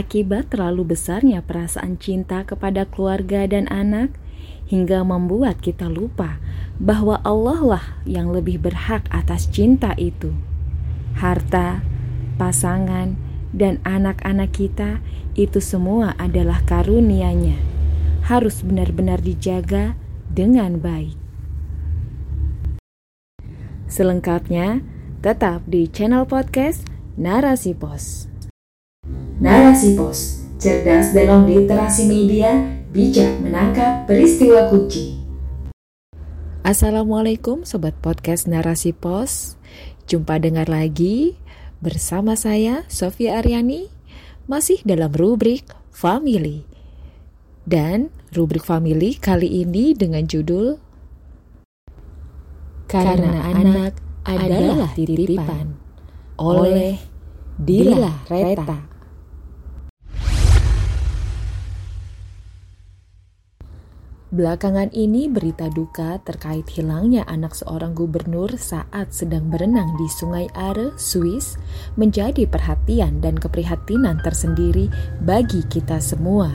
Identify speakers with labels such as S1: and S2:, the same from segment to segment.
S1: Akibat terlalu besarnya perasaan cinta kepada keluarga dan anak, hingga membuat kita lupa bahwa Allah lah yang lebih berhak atas cinta itu. Harta, pasangan, dan anak-anak kita itu semua adalah karunia-Nya. Harus benar-benar dijaga dengan baik. Selengkapnya, tetap di channel podcast Narasi Pos.
S2: Narasi Pos, cerdas dalam literasi media, bijak menangkap peristiwa kunci.
S1: Assalamualaikum Sobat Podcast Narasi Pos. Jumpa dengar lagi bersama saya Sofia Aryani Masih dalam rubrik Family. Dan rubrik Family kali ini dengan judul Karena anak adalah titipan. oleh Dila Reta Belakangan ini berita duka terkait hilangnya anak seorang gubernur saat sedang berenang di Sungai Are, Swiss menjadi perhatian dan keprihatinan tersendiri bagi kita semua.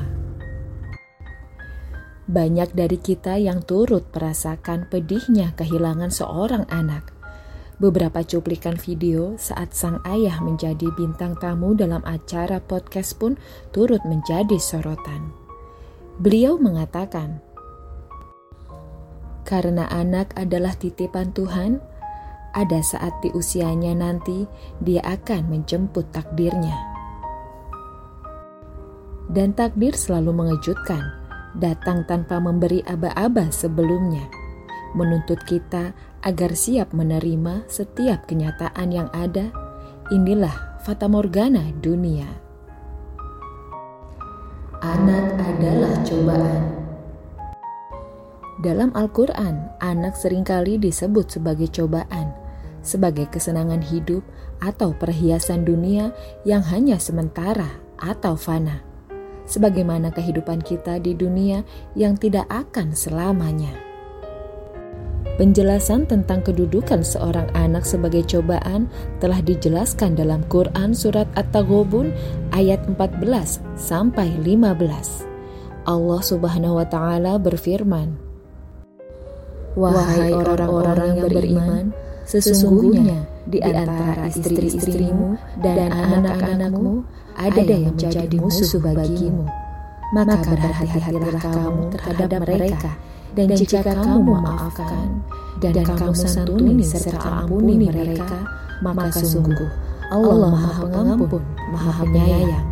S1: Banyak dari kita yang turut merasakan pedihnya kehilangan seorang anak. Beberapa cuplikan video saat sang ayah menjadi bintang tamu dalam acara podcast pun turut menjadi sorotan. Beliau mengatakan, karena anak adalah titipan Tuhan, ada saat di usianya nanti dia akan menjemput takdirnya. Dan takdir selalu mengejutkan, datang tanpa memberi aba-aba sebelumnya, menuntut kita agar siap menerima setiap kenyataan yang ada. Inilah fata morgana dunia.
S2: Anak adalah cobaan
S1: dalam Al-Quran, anak sering kali disebut sebagai cobaan, sebagai kesenangan hidup atau perhiasan dunia yang hanya sementara atau fana, sebagaimana kehidupan kita di dunia yang tidak akan selamanya. Penjelasan tentang kedudukan seorang anak sebagai cobaan telah dijelaskan dalam Quran surat At-Taghabun ayat 14 sampai 15. Allah Subhanahu wa taala berfirman,
S2: Wahai orang-orang yang beriman, sesungguhnya di antara istri-istrimu dan anak-anakmu ada yang menjadi musuh bagimu. Maka berhati-hatilah kamu terhadap mereka, dan jika kamu memaafkan dan kamu santuni serta ampuni mereka, maka sungguh Allah Maha Pengampun, Maha Penyayang.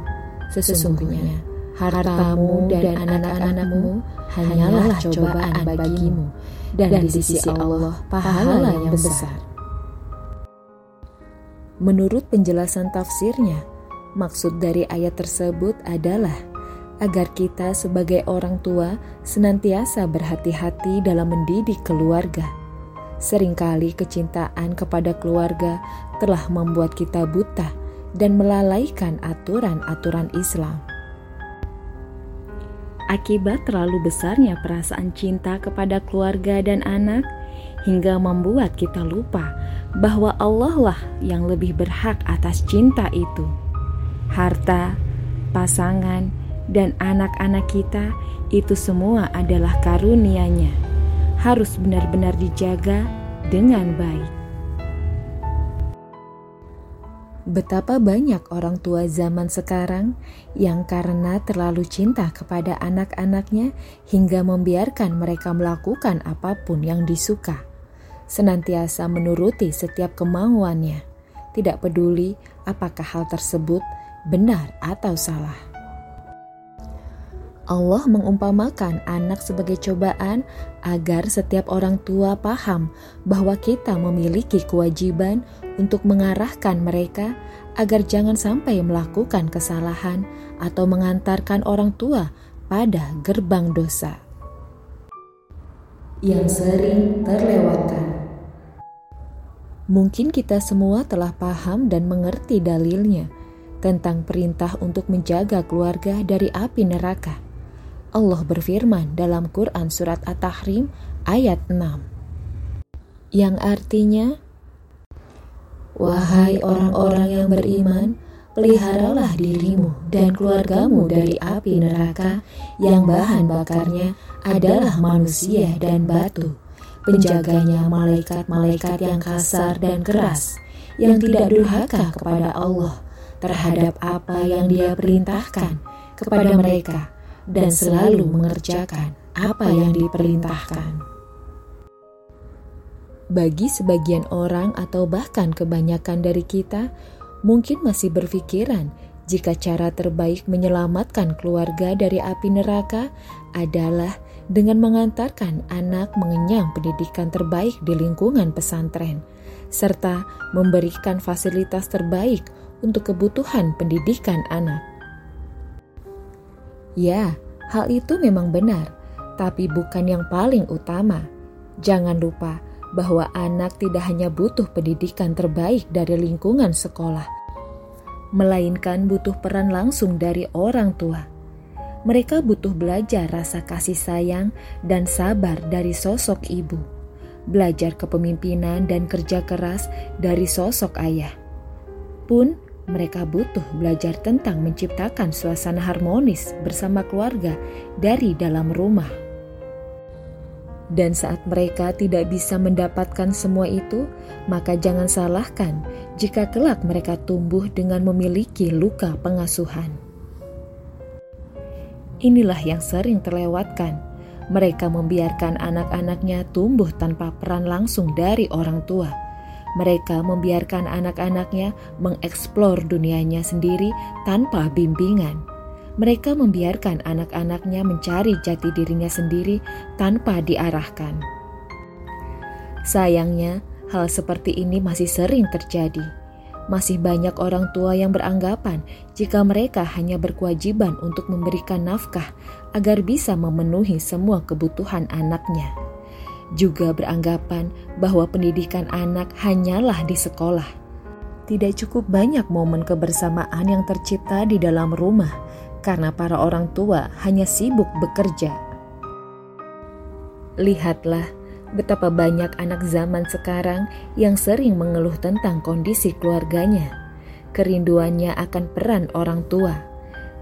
S2: Sesungguhnya hartamu dan anak-anakmu hanyalah cobaan bagimu, dan di sisi Allah pahala yang besar.
S1: Menurut penjelasan tafsirnya, maksud dari ayat tersebut adalah agar kita sebagai orang tua senantiasa berhati-hati dalam mendidik keluarga. Seringkali kecintaan kepada keluarga telah membuat kita buta dan melalaikan aturan-aturan Islam. Akibat terlalu besarnya perasaan cinta kepada keluarga dan anak, hingga membuat kita lupa bahwa Allah lah yang lebih berhak atas cinta itu. Harta, pasangan, dan anak-anak kita itu semua adalah karunia-Nya. Harus benar-benar dijaga dengan baik. Betapa banyak orang tua zaman sekarang yang karena terlalu cinta kepada anak-anaknya hingga membiarkan mereka melakukan apa pun yang disuka, senantiasa menuruti setiap kemauannya, tidak peduli apakah hal tersebut benar atau salah. Allah mengumpamakan anak sebagai cobaan agar setiap orang tua paham bahwa kita memiliki kewajiban untuk mengarahkan mereka agar jangan sampai melakukan kesalahan atau mengantarkan orang tua pada gerbang dosa
S2: yang sering terlewatkan.
S1: Mungkin kita semua telah paham dan mengerti dalilnya tentang perintah untuk menjaga keluarga dari api neraka Allah berfirman dalam Quran Surat At-Tahrim ayat 6 yang artinya
S2: Wahai orang-orang yang beriman, peliharalah dirimu dan keluargamu dari api neraka yang bahan bakarnya adalah manusia dan batu. Penjaganya malaikat-malaikat yang kasar dan keras, yang tidak durhaka kepada Allah terhadap apa yang Dia perintahkan kepada mereka, dan selalu mengerjakan apa yang diperintahkan.
S1: Bagi sebagian orang, atau bahkan kebanyakan dari kita, mungkin masih berpikiran jika cara terbaik menyelamatkan keluarga dari api neraka adalah dengan mengantarkan anak mengenyang pendidikan terbaik di lingkungan pesantren, serta memberikan fasilitas terbaik untuk kebutuhan pendidikan anak. Ya, hal itu memang benar, tapi bukan yang paling utama. Jangan lupa bahwa anak tidak hanya butuh pendidikan terbaik dari lingkungan sekolah, melainkan butuh peran langsung dari orang tua. Mereka butuh belajar rasa kasih sayang dan sabar dari sosok ibu, belajar kepemimpinan dan kerja keras dari sosok ayah. Pun mereka butuh belajar tentang menciptakan suasana harmonis bersama keluarga dari dalam rumah. Dan saat mereka tidak bisa mendapatkan semua itu, maka jangan salahkan jika kelak mereka tumbuh dengan memiliki luka pengasuhan. Inilah yang sering terlewatkan. Mereka membiarkan anak-anaknya tumbuh tanpa peran langsung dari orang tua. Mereka membiarkan anak-anaknya mengeksplor dunianya sendiri tanpa bimbingan mereka membiarkan anak-anaknya mencari jati dirinya sendiri tanpa diarahkan. Sayangnya, hal seperti ini masih sering terjadi. Masih banyak orang tua yang beranggapan jika mereka hanya berkewajiban untuk memberikan nafkah agar bisa memenuhi semua kebutuhan anaknya. Juga beranggapan bahwa pendidikan anak hanyalah di sekolah. Tidak cukup banyak momen kebersamaan yang tercipta di dalam rumah karena para orang tua hanya sibuk bekerja. Lihatlah betapa banyak anak zaman sekarang yang sering mengeluh tentang kondisi keluarganya, kerinduannya akan peran orang tua,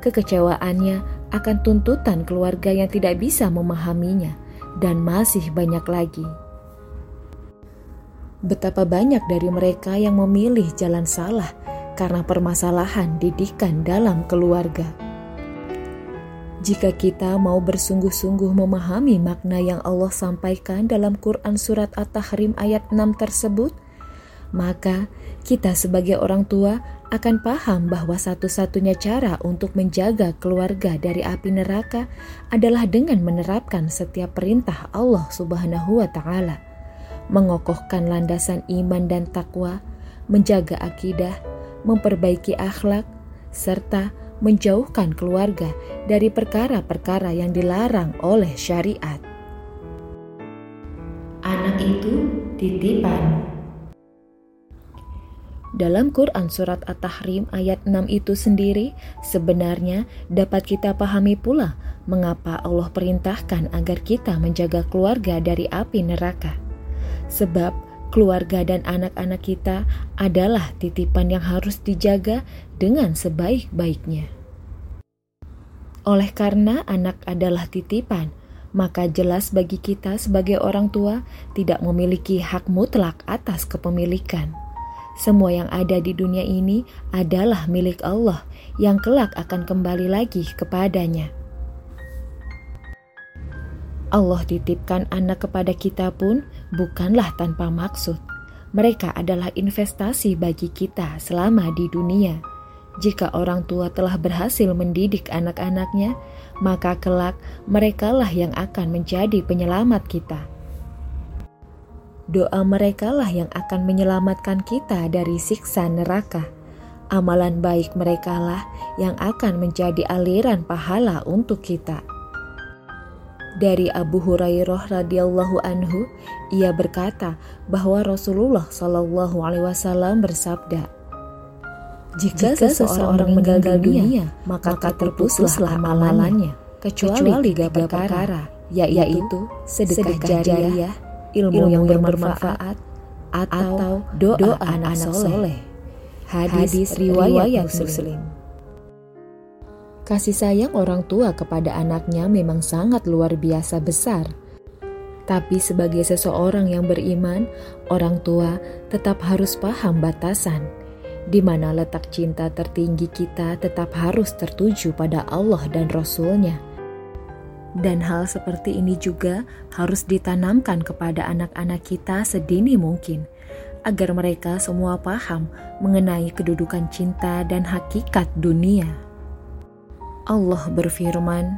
S1: kekecewaannya akan tuntutan keluarga yang tidak bisa memahaminya, dan masih banyak lagi. Betapa banyak dari mereka yang memilih jalan salah karena permasalahan didikan dalam keluarga. Jika kita mau bersungguh-sungguh memahami makna yang Allah sampaikan dalam Quran Surat At-Tahrim ayat 6 tersebut, maka kita sebagai orang tua akan paham bahwa satu-satunya cara untuk menjaga keluarga dari api neraka adalah dengan menerapkan setiap perintah Allah Subhanahu wa Ta'ala, mengokohkan landasan iman dan takwa, menjaga akidah, memperbaiki akhlak, serta menjauhkan keluarga dari perkara-perkara yang dilarang oleh syariat.
S2: Anak itu titipan.
S1: Dalam Quran Surat At-Tahrim ayat 6 itu sendiri sebenarnya dapat kita pahami pula mengapa Allah perintahkan agar kita menjaga keluarga dari api neraka. Sebab keluarga dan anak-anak kita adalah titipan yang harus dijaga dengan sebaik-baiknya. Oleh karena anak adalah titipan, maka jelas bagi kita sebagai orang tua tidak memiliki hak mutlak atas kepemilikan. Semua yang ada di dunia ini adalah milik Allah yang kelak akan kembali lagi kepadanya. Allah titipkan anak kepada kita pun bukanlah tanpa maksud. Mereka adalah investasi bagi kita selama di dunia. Jika orang tua telah berhasil mendidik anak-anaknya, maka kelak merekalah yang akan menjadi penyelamat kita. Doa merekalah yang akan menyelamatkan kita dari siksa neraka. Amalan baik merekalah yang akan menjadi aliran pahala untuk kita. Dari Abu Hurairah radhiyallahu anhu, ia berkata bahwa Rasulullah shallallahu alaihi wasallam bersabda, "Jika, Jika seseorang meninggal dunia, maka, maka terputuslah amalannya, kecuali, tiga perkara, yaitu, yaitu sedekah jariah, ilmu yang bermanfaat, atau doa anak-anak soleh." Hadis, riwayat, riwayat Muslim. Kasih sayang orang tua kepada anaknya memang sangat luar biasa besar. Tapi sebagai seseorang yang beriman, orang tua tetap harus paham batasan di mana letak cinta tertinggi kita tetap harus tertuju pada Allah dan Rasul-Nya. Dan hal seperti ini juga harus ditanamkan kepada anak-anak kita sedini mungkin, agar mereka semua paham mengenai kedudukan cinta dan hakikat dunia. Allah berfirman,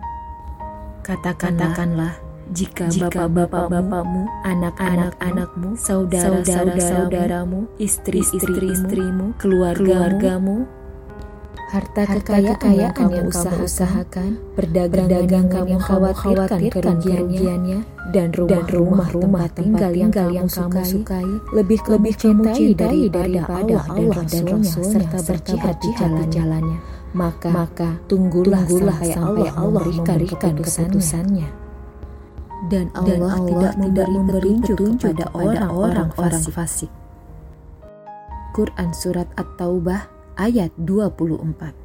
S1: Katakanlah, jika bapak-bapakmu, anak-anak-anakmu, saudara-saudaramu, istri-istrimu, keluargamu, harta kekayaan yang kamu usahakan, perdagangan yang kamu khawatirkan kerugiannya, dan rumah-rumah tinggal yang kamu sukai, lebih lebih cintai daripada Allah dan Rasulnya serta berjihad di jalannya. Maka, maka tunggulah, tunggulah sampai Allah, Allah memberikan keputusannya. Dan Allah, dan Allah tidak, tidak memberi petunjuk pada orang-orang fasik. Quran Surat At-Taubah ayat 24